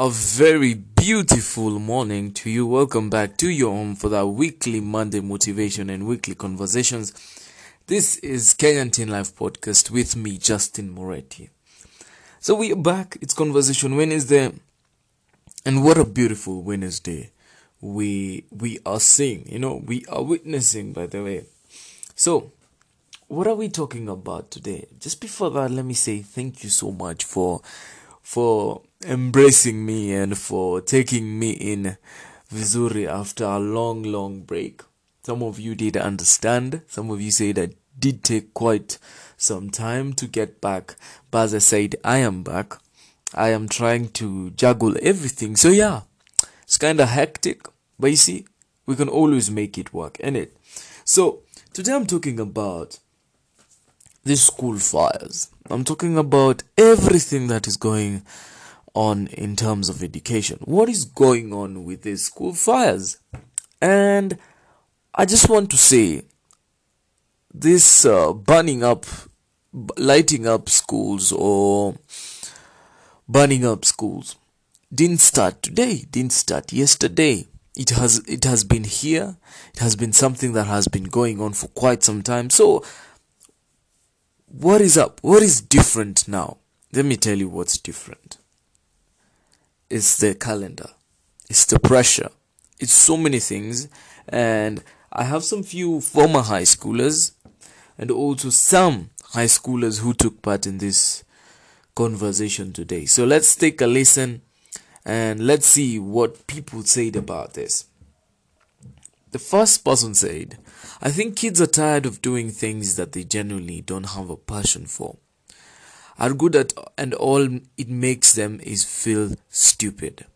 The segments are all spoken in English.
A very beautiful morning to you. Welcome back to your home for that weekly Monday motivation and weekly conversations. This is Kenyan Teen Life Podcast with me, Justin Moretti. So we are back. It's Conversation Wednesday, and what a beautiful Wednesday we we are seeing. You know, we are witnessing. By the way, so what are we talking about today? Just before that, let me say thank you so much for for embracing me and for taking me in Vizuri after a long, long break. Some of you did understand. Some of you said I did take quite some time to get back. But as I said, I am back. I am trying to juggle everything. So yeah, it's kind of hectic. But you see, we can always make it work, it? So today I'm talking about the school fires. I'm talking about everything that is going on in terms of education. What is going on with these school fires? And I just want to say this uh, burning up, lighting up schools or burning up schools didn't start today, didn't start yesterday. It has it has been here. It has been something that has been going on for quite some time. So what is up? What is different now? Let me tell you what's different. It's the calendar. It's the pressure. It's so many things. And I have some few former high schoolers and also some high schoolers who took part in this conversation today. So let's take a listen and let's see what people said about this. The first person said, I think kids are tired of doing things that they genuinely don't have a passion for. Are good at and all it makes them is feel stupid.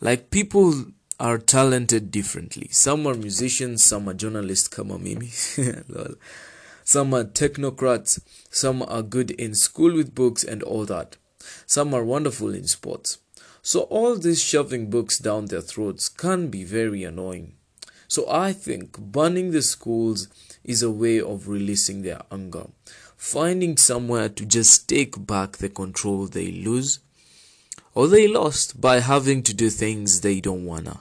Like people are talented differently. Some are musicians, some are journalists, kama mimi. some are technocrats, some are good in school with books and all that. Some are wonderful in sports. So all this shoving books down their throats can be very annoying. So I think burning the schools is a way of releasing their anger, finding somewhere to just take back the control they lose or they lost by having to do things they don't wanna.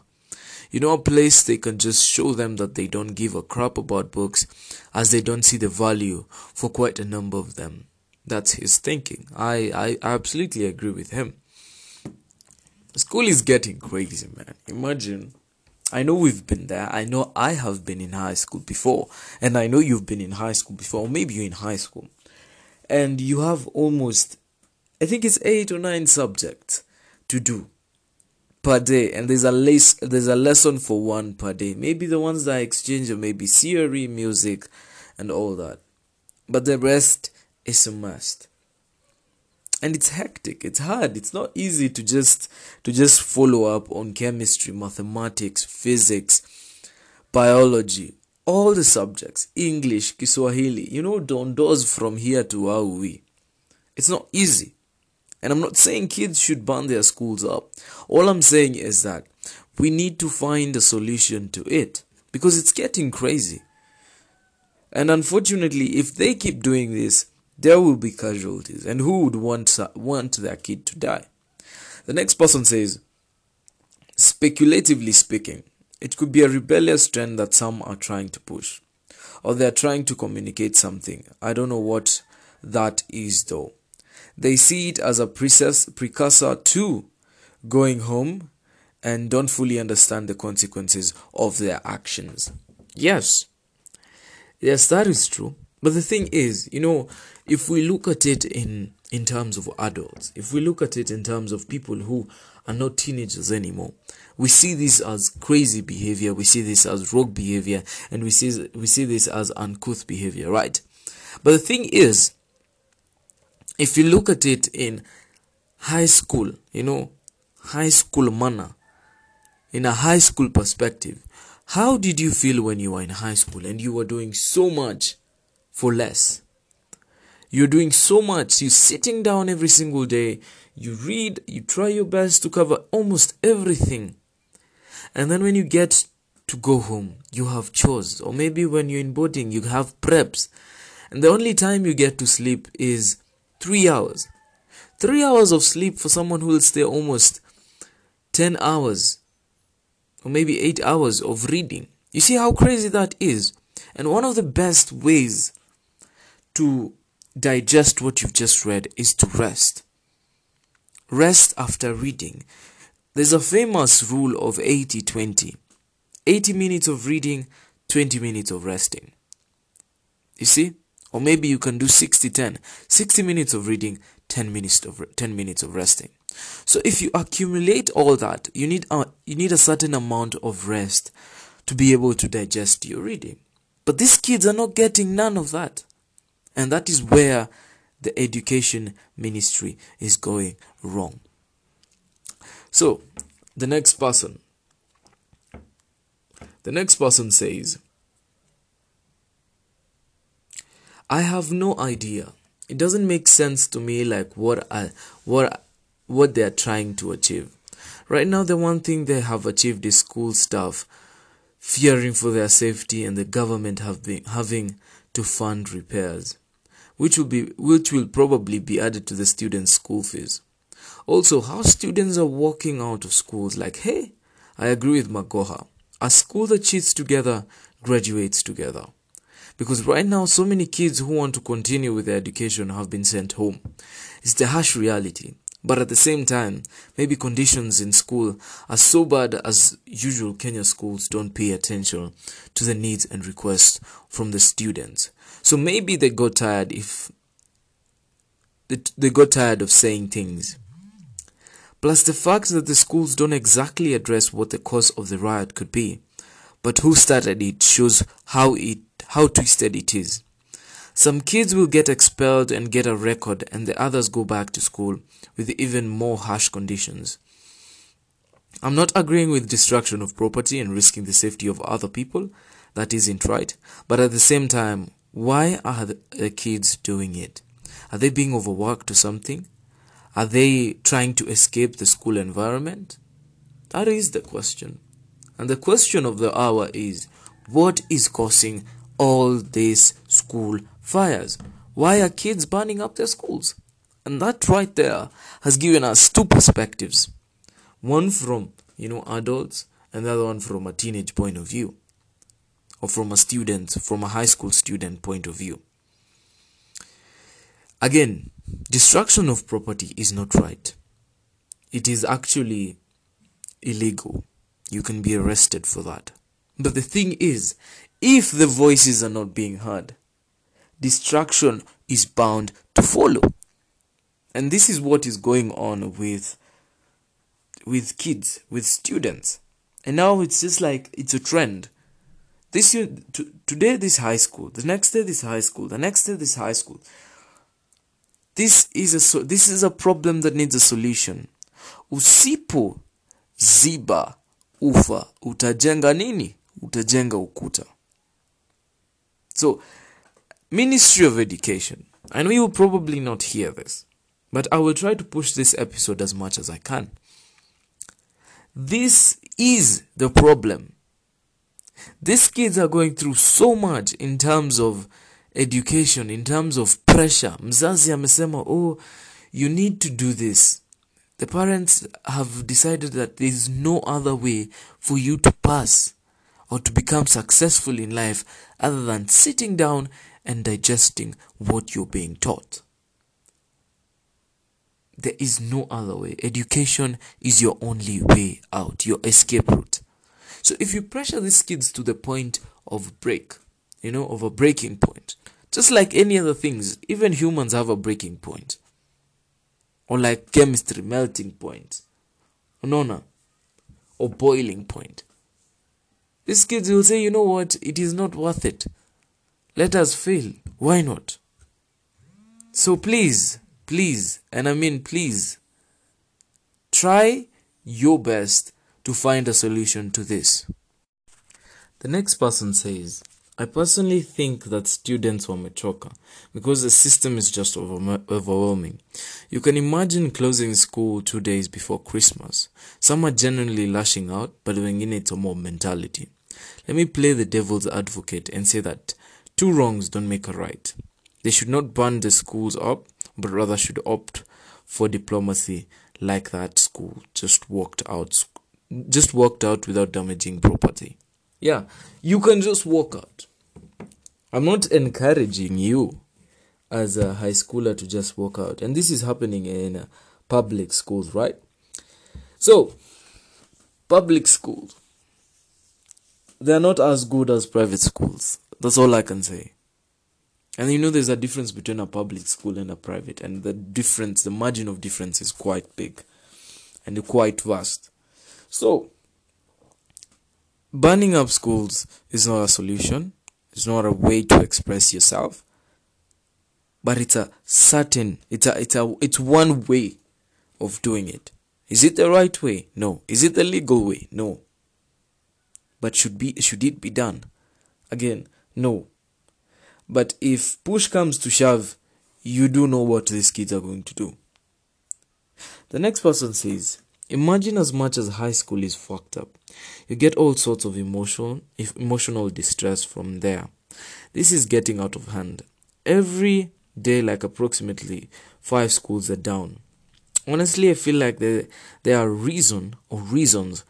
You know, a place they can just show them that they don't give a crap about books as they don't see the value for quite a number of them. That's his thinking. I, I absolutely agree with him. School is getting crazy, man. Imagine I know we've been there. I know I have been in high school before. And I know you've been in high school before. Or maybe you're in high school. And you have almost, I think it's eight or nine subjects to do per day. And there's a, less, there's a lesson for one per day. Maybe the ones that I exchange are maybe theory, music, and all that. But the rest is a must and it's hectic it's hard. It's not easy to just to just follow up on chemistry mathematics physics biology all the subjects english kiswahili you know dondos from here to aui it's not easy. And i'm not saying kids should burn their schools up. All i'm saying is that we need to find a solution to it because it's getting crazy. And unfortunately if they keep doing this there will be casualties. And who would want, want their kid to die? The next person says, speculatively speaking, it could be a rebellious trend that some are trying to push, or they're trying to communicate something. I don't know what that is though. They see it as a precursor to going home and don't fully understand the consequences of their actions. Yes, yes, that is true. But the thing is, you know, if we look at it in in terms of adults, if we look at it in terms of people who are not teenagers anymore, we see this as crazy behavior, we see this as rogue behavior, and we see we see this as uncouth behavior, right? But the thing is, if you look at it in high school, you know, high school manner, in a high school perspective, how did you feel when you were in high school and you were doing so much for less. You're doing so much. You're sitting down every single day. You read, you try your best to cover almost everything. And then when you get to go home, you have chores. Or maybe when you're in boarding, you have preps. And the only time you get to sleep is three hours. Three hours of sleep for someone who will stay almost 10 hours or maybe 8 hours of reading. You see how crazy that is? And one of the best ways to digest what you've just read is to rest. Rest after reading. There's a famous rule of 80 20. 80 minutes of reading, 20 minutes of resting. You see? Or maybe you can do 60 10. 60 minutes of reading, 10 minutes of 10 minutes of resting. So if you accumulate all that, you need a, you need a certain amount of rest to be able to digest your reading. But these kids are not getting none of that. And that is where the education ministry is going wrong. So, the next person. The next person says, I have no idea. It doesn't make sense to me like what I, what what they are trying to achieve. Right now the one thing they have achieved is school staff fearing for their safety and the government have been having to fund repairs which will be which will probably be added to the students' school fees. Also, how students are walking out of schools like, hey, I agree with Magoha. A school that cheats together graduates together. Because right now, so many kids who want to continue with their education have been sent home. It's the harsh reality. But at the same time, maybe conditions in school are so bad as usual Kenya schools don't pay attention to the needs and requests from the students. So maybe they got tired if they got tired of saying things. Plus the fact that the schools don't exactly address what the cause of the riot could be, but who started it shows how it how twisted it is. Some kids will get expelled and get a record and the others go back to school with even more harsh conditions. I'm not agreeing with destruction of property and risking the safety of other people. That isn't right. But at the same time, why are the kids doing it? Are they being overworked or something? Are they trying to escape the school environment? That is the question. And the question of the hour is what is causing all this school fires? Why are kids burning up their schools? And that right there has given us two perspectives. One from, you know, adults and the other one from a teenage point of view or from a student, from a high school student point of view. Again, destruction of property is not right. It is actually illegal. You can be arrested for that. But the thing is, if the voices are not being heard, destruction is bound to follow. And this is what is going on with with kids, with students. And now it's just like it's a trend. This year, to, today this high school, the next day this high school, the next day this high school. This is a so- this is a problem that needs a solution. Usipo ziba ufa, utajenga nini? Utajenga ukuta. So, Ministry of Education. I know you will probably not hear this, but I will try to push this episode as much as I can. This is the problem these kids are going through so much in terms of education, in terms of pressure. Mzazi amesema, oh, you need to do this. The parents have decided that there is no other way for you to pass or to become successful in life other than sitting down and digesting what you're being taught. There is no other way. Education is your only way out, your escape route. So if you pressure these kids to the point of break, you know, of a breaking point, just like any other things, even humans have a breaking point. Or like chemistry, melting point. No, no. Or boiling point. These kids will say, you know what, it is not worth it. Let us fail. Why not? So please, please, and I mean please, try your best to find a solution to this. The next person says, I personally think that students wamechoka because the system is just overwhelming. You can imagine closing school two days before Christmas. Some are genuinely lashing out, but wengine it's a mob mentality. Let me play the devil's advocate and say that two wrongs don't make a right. They should not burn the schools up, but rather should opt for diplomacy like that school just walked out just walked out without damaging property. Yeah, you can just walk out. I'm not encouraging you as a high schooler to just walk out. And this is happening in uh, public schools, right? So, public schools, they're not as good as private schools. That's all I can say. And you know, there's a difference between a public school and a private, and the difference, the margin of difference is quite big and quite vast. So, burning up schools is not a solution, it's not a way to express yourself. But it's a certain it's a it's a it's one way of doing it. Is it the right way? No. Is it the legal way? No. But should be should it be done? Again no. But if push comes to shove you do know what these kids are going to do. The next person says imagine as much as high school is fucked up. You get all sorts of emotional emotional distress from there. This is getting out of hand. Every day like approximately five schools are down. Honestly, I feel like there there are reason or reasons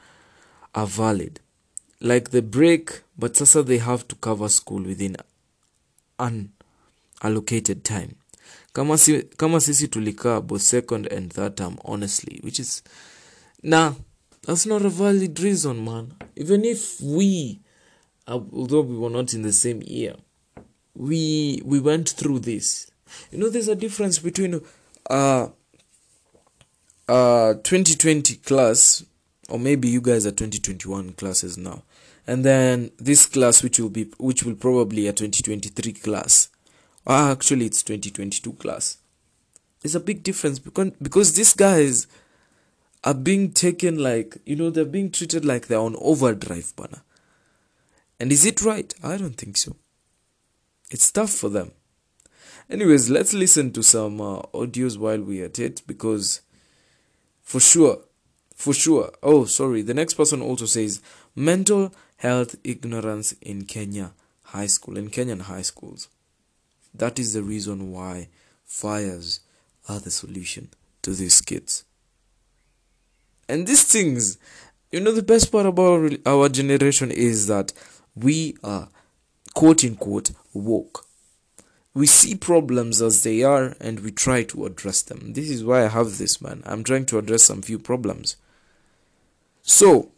are valid. Like the break, but sasa they have to cover school within an allocated time. Kama, si, kama sisi tulikaa both second and third term, honestly, which is nah, that's not a valid reason, man. Even if we, uh, although we were not in the same year, we we went through this you know, there's a difference between uh, uh 2020 class, or maybe you guys are 2021 classes now, and then this class, which will be, which will probably a 2023 class. Uh, actually, it's 2022 class. There's a big difference because because these guys are being taken like you know they're being treated like they're on overdrive, banner. And is it right? I don't think so. It's tough for them. Anyways, let's listen to some uh, audios while we are at it because for sure, for sure. Oh, sorry. The next person also says mental health ignorance in Kenya high school, in Kenyan high schools. That is the reason why fires are the solution to these kids. And these things, you know, the best part about our generation is that we are quote unquote woke we see problems as they are and we try to address them. This is why I have this, man. I'm trying to address some few problems. So,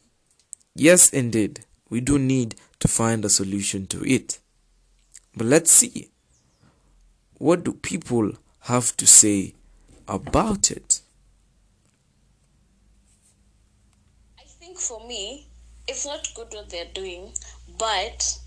yes, indeed, we do need to find a solution to it. But let's see. What do people have to say about it? I think for me, it's not good what they're doing, but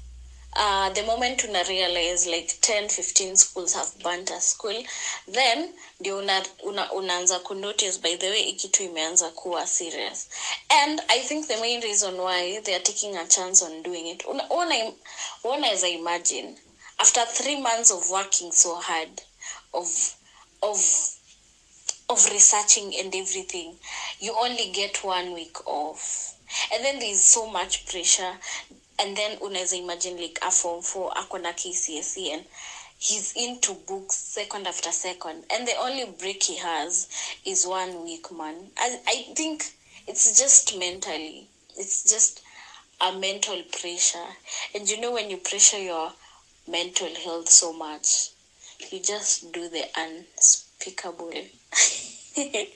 uh, the moment una realize like 10 15 schools have burnt a school then ndio una, una, unaanza kunotice by the way ikitu imeanza kuwa serious. And i think the main reason why they are taking a chance on doing it una as i imagine after three months of working so hard of of of researching and everything you only get one week off. And then there's so much pressure and then unaweza imagine like a form 4 ako na KCSE and he's into books second after second. And the only break he has is one week man. I, I think it's just mentally it's just a mental pressure. And you know when you pressure your mental health so much you just do the unspeakable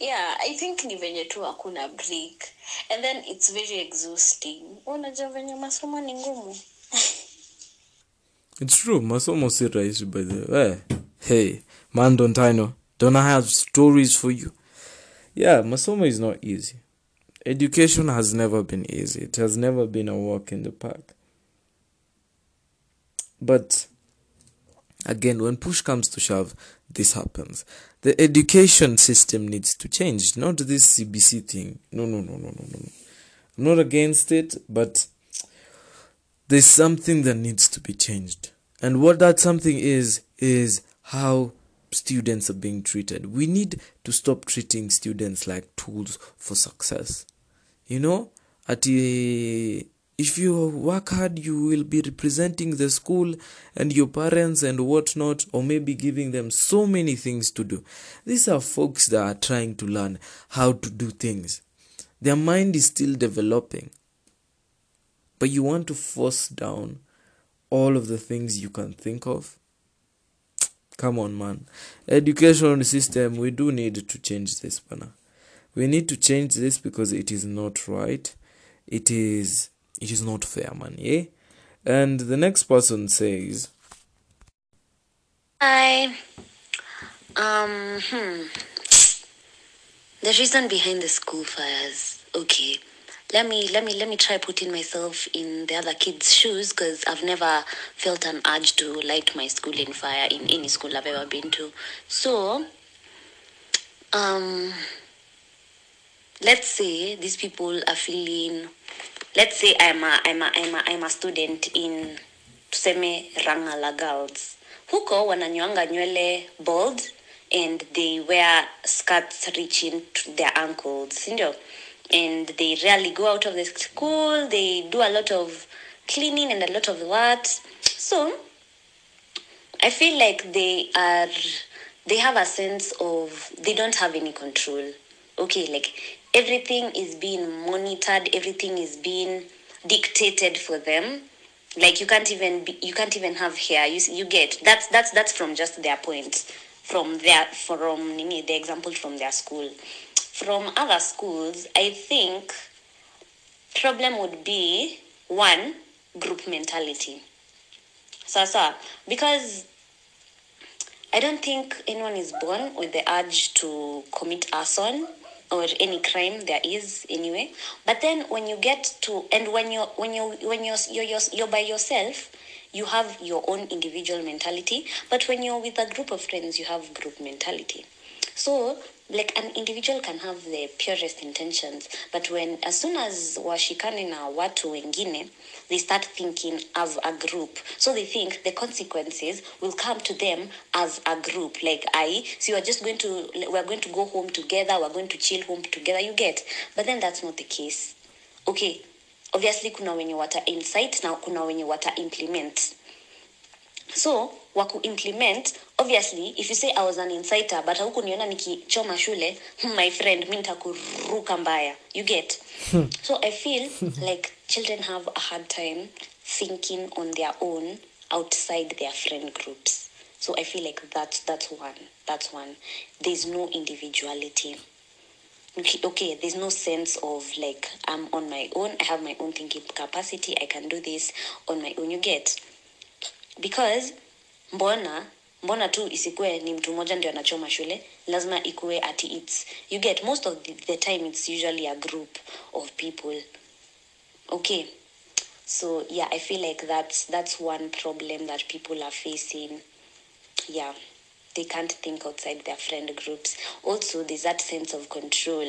yeah i think ni venye tu hakuna break. And then it's very exhausting. Unajua venye masomo ni ngumu. It's true masomo si rahisi by the way. Eh, hey man don't i know? Don't i have stories for you? Yeah masomo is not easy. Education has never been easy. It has never been a walk in the park. But again when push comes to shove this happens. The education system needs to change not this cbc thing. No no no no no no i'm not against it but there's something that needs to be changed. And what that something is is how students are being treated. We need to stop treating students like tools for success. You know at if you work hard you will be representing the school and your parents and whatnot or maybe giving them so many things to do. These are folks that are trying to learn how to do things. Their mind is still developing. But you want to force down all of the things you can think of? Come on man. Education system we do need to change this bana. We need to change this because it is not right. It is it is not fair man yeah and the next person says Hi. Um, hmm. The reason behind the school fires. Okay. Let me let me let me try putting myself in the other kids' shoes because I've never felt an urge to light my school in fire in any school I've ever been to. So, um, let's say these people are feeling. Let's say I'm a I'm a I'm a I'm a student in tuseme Rangala Girls. Huko wananyoanga nywele bald and they wear skirts reaching to their ankles, know. And they rarely go out of the school. They do a lot of cleaning and a lot of what. So I feel like they are they have a sense of they don't have any control. Okay, like everything is being monitored, everything is being dictated for them. Like you can't even be, you can't even have hair. You you get that's that's that's from just their point, from their from the example from their school. From other schools, I think problem would be one group mentality. Sasa, because I don't think anyone is born with the urge to commit arson or any crime there is anyway. But then when you get to and when you when you when you're you're, you're, you're by yourself, you have your own individual mentality. But when you're with a group of friends, you have group mentality. So, like an individual can have the purest intentions, but when as soon as washikane na watu wengine, they start thinking as a group. So they think the consequences will come to them as a group. Like I, so you are just going to we're going to go home together, we're going to chill home together. You get, but then that's not the case. Okay, obviously kuna wenye wata insight na kuna wenye wata implement so waku implement obviously if you say i was an insider but huku niona nikichoma shule hmm, my friend mi nitakuruka mbaya. You get? So i feel like children have a hard time thinking on their own outside their friend groups. So i feel like that that's one that's one. There's no individuality. Okay, okay there's no sense of like i'm on my own i have my own thinking capacity i can do this on my own. You get because mbona mbona tu isikue ni mtu mmoja ndio anachoma shule lazima ikue ati its you get most of the, the time it's usually a group of people. Okay so yeah i feel like that's that's one problem that people are facing. Yeah they can't think outside their friend groups. Also there's that sense of control.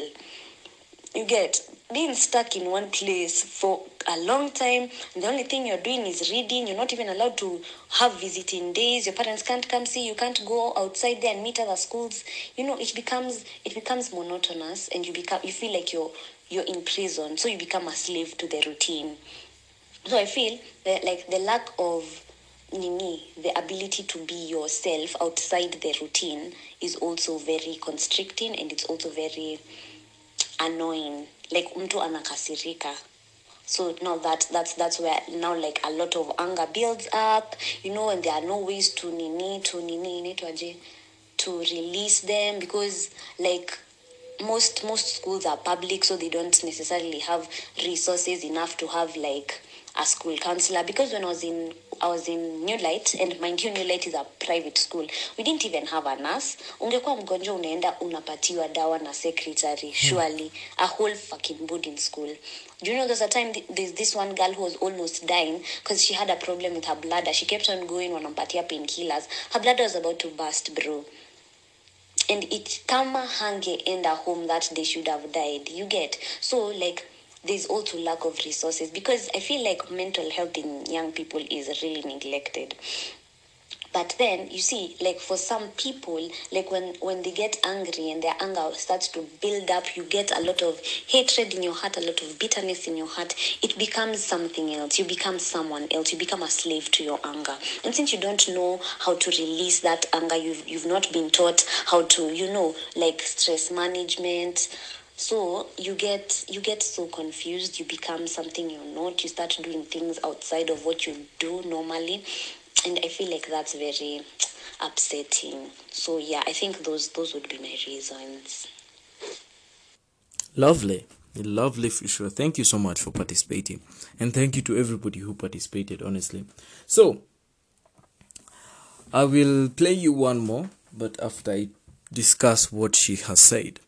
You get being stuck in one place for a long time the only thing you're doing is reading you're not even allowed to have visiting days your parents can't come see you can't go outside there and meet other schools. You know it becomes it becomes monotonous and you become you feel like you're you're in prison so you become a slave to the routine. So i feel that like the lack of nini the ability to be yourself outside the routine is also very constricting and it's also very annoying like mtu anakasirika. So now that that's that's where now like a lot of anger builds up. You know and there are no ways to nini to nini inaitwaje to release them because like most most schools are public so they don't necessarily have resources enough to have like a school counselor. Because when I was in I was in New Light and mind you New Light is a private school. We didn't even have a nurse. Ungekuwa mgonjwa unaenda unapatiwa dawa na secretary hmm. surely a whole fucking boarding school. Do you know there's a time th- there's this one girl who was almost dying because she had a problem with her bladder. She kept on going wanampatia painkillers. Her bladder was about to burst bro. And it kama hangeenda home that they should have died you get? So like there's also lack of resources because i feel like mental health in young people is really neglected. But then you see like for some people like when when they get angry and their anger starts to build up you get a lot of hatred in your heart a lot of bitterness in your heart. It becomes something else. You become someone else. You become a slave to your anger. And since you don't know how to release that anger you've, you've not been taught how to you know like stress management so you get you get so confused you become something you're not you start doing things outside of what you do normally and i feel like that's very upsetting so yeah i think those those would be my reasons Lovely. Lovely for sure. Thank you so much for participating. And thank you to everybody who participated, honestly. So, I will play you one more, but after I discuss what she has said.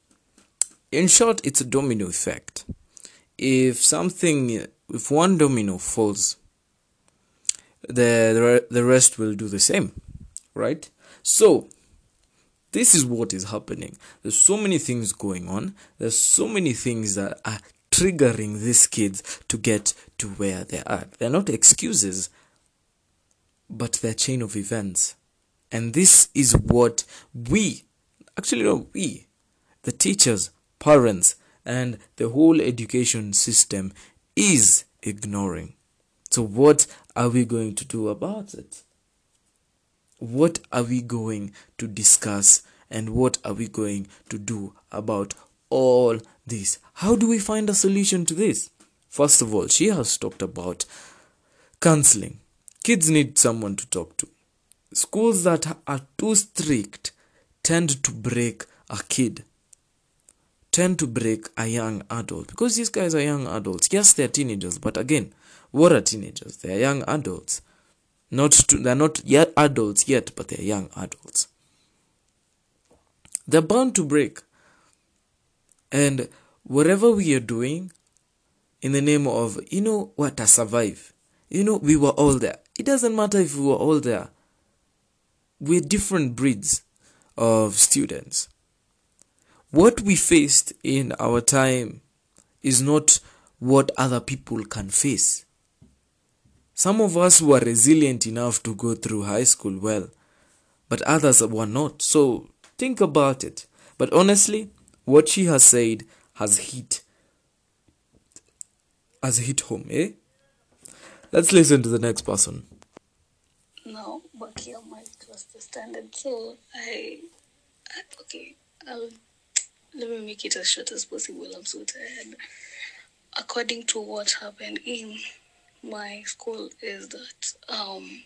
In short, it's a domino effect. If something, if one domino falls, the, the, rest will do the same, right? So, this is what is happening there's so many things going on there's so many things that are triggering these kids to get to where they are they're not excuses but they're chain of events and this is what we actually no we the teachers parents and the whole education system is ignoring so what are we going to do about it what are we going to discuss and what are we going to do about all this? How do we find a solution to this? First of all, she has talked about counseling. Kids need someone to talk to. Schools that are too strict tend to break a kid, tend to break a young adult because these guys are young adults. Yes, they're teenagers, but again, what are teenagers? They are young adults not to, they're not yet adults yet, but they're young adults. They're bound to break. And whatever we are doing in the name of, you know what, I survive. You know, we were all there. It doesn't matter if we were all there. We're different breeds of students. What we faced in our time is not what other people can face. Some of us were resilient enough to go through high school well, but others were not. So think about it. But honestly, what she has said has hit has hit home, eh? Let's listen to the next person. No, but here my was standard. So I, I okay, I'll let me make it as short as possible. I'm so tired. According to what happened in my school is that um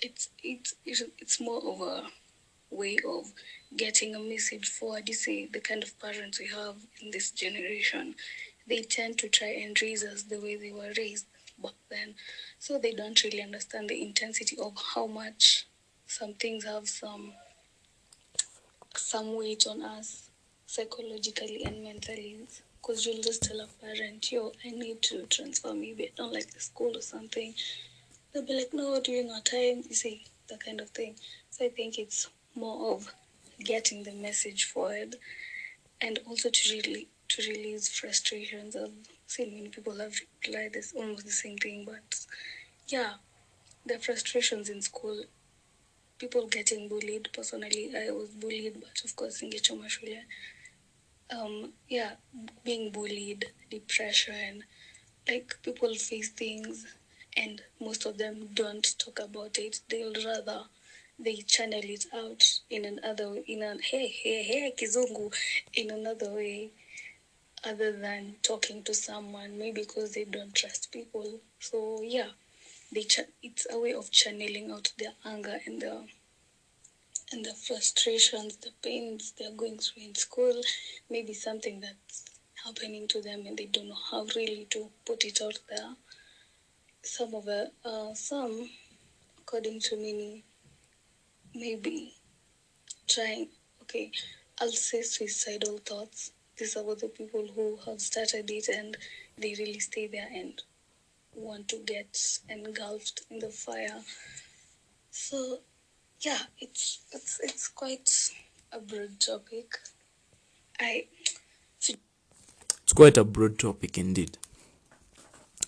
it's it's it's, more of a way of getting a message forward you see the kind of parents we have in this generation they tend to try and raise us the way they were raised back then so they don't really understand the intensity of how much some things have some some weight on us psychologically and mentally because you'll just tell a parent, yo, I need to transfer maybe I don't like the school or something. They'll be like, no, during our time, you see, that kind of thing. So I think it's more of getting the message forward and also to really to release frustrations. I've seen many people have replied this almost the same thing, but yeah, the frustrations in school, people getting bullied. Personally, I was bullied, but of course, in Gechoma Shule, um yeah being bullied depression like people face things and most of them don't talk about it. They'll rather they channel it out in another in a hey hey hey kizungu in another way other than talking to someone maybe because they don't trust people. So yeah they ch- it's a way of channeling out their anger and their and the frustrations, the pains they're going through in school, maybe something that's happening to them and they don't know how really to put it out there. Some of the, uh, some, according to many, maybe trying, okay, I'll say suicidal thoughts. These are the people who have started it and they really stay there and want to get engulfed in the fire. So yeah, it's it's it's quite a broad topic. I It's quite a broad topic indeed.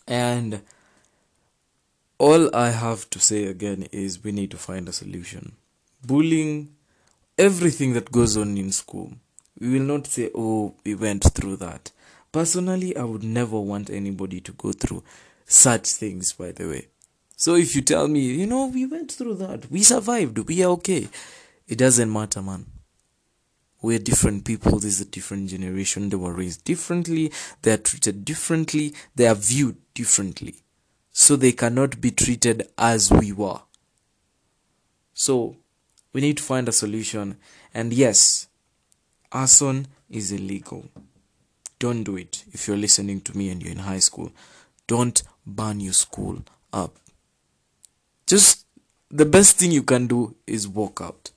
And all I have to say again is we need to find a solution. Bullying, everything that goes on in school, we will not say, oh, we went through that. Personally, I would never want anybody to go through such things, by the way. So if you tell me, you know, we went through that, we survived, we are okay, it doesn't matter, man. we're different people. This is a different generation. They were raised differently. They are treated differently. They are viewed differently. So they cannot be treated as we were. So we need to find a solution. And yes, arson is illegal. Don't do it. If you're listening to me and you're in high school, don't burn your school up. Just the best thing you can do is walk out.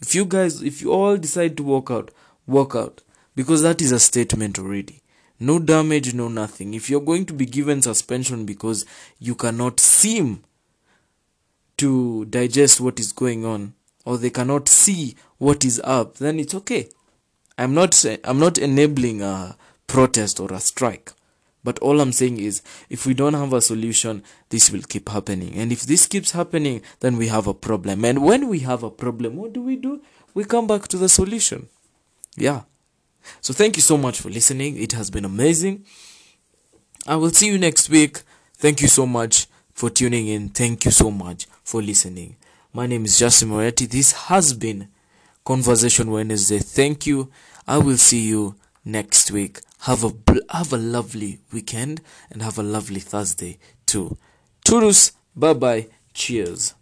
If you guys, if you all decide to walk out, walk out. Because that is a statement already. No damage, no nothing. If you're going to be given suspension because you cannot seem to digest what is going on or they cannot see what is up, then it's okay. I'm not I'm not enabling a protest or a strike. But all I'm saying is if we don't have a solution, this will keep happening. And if this keeps happening, then we have a problem. And when we have a problem, what do we do? We come back to the solution. Yeah. So thank you so much for listening. It has been amazing. I will see you next week. Thank you so much for tuning in. Thank you so much for listening. My name is Justin Moretti. This has been Conversation Wednesday. Thank you. I will see you next week. Have a have a lovely weekend and have a lovely Thursday too. Toodles. Bye bye. Cheers.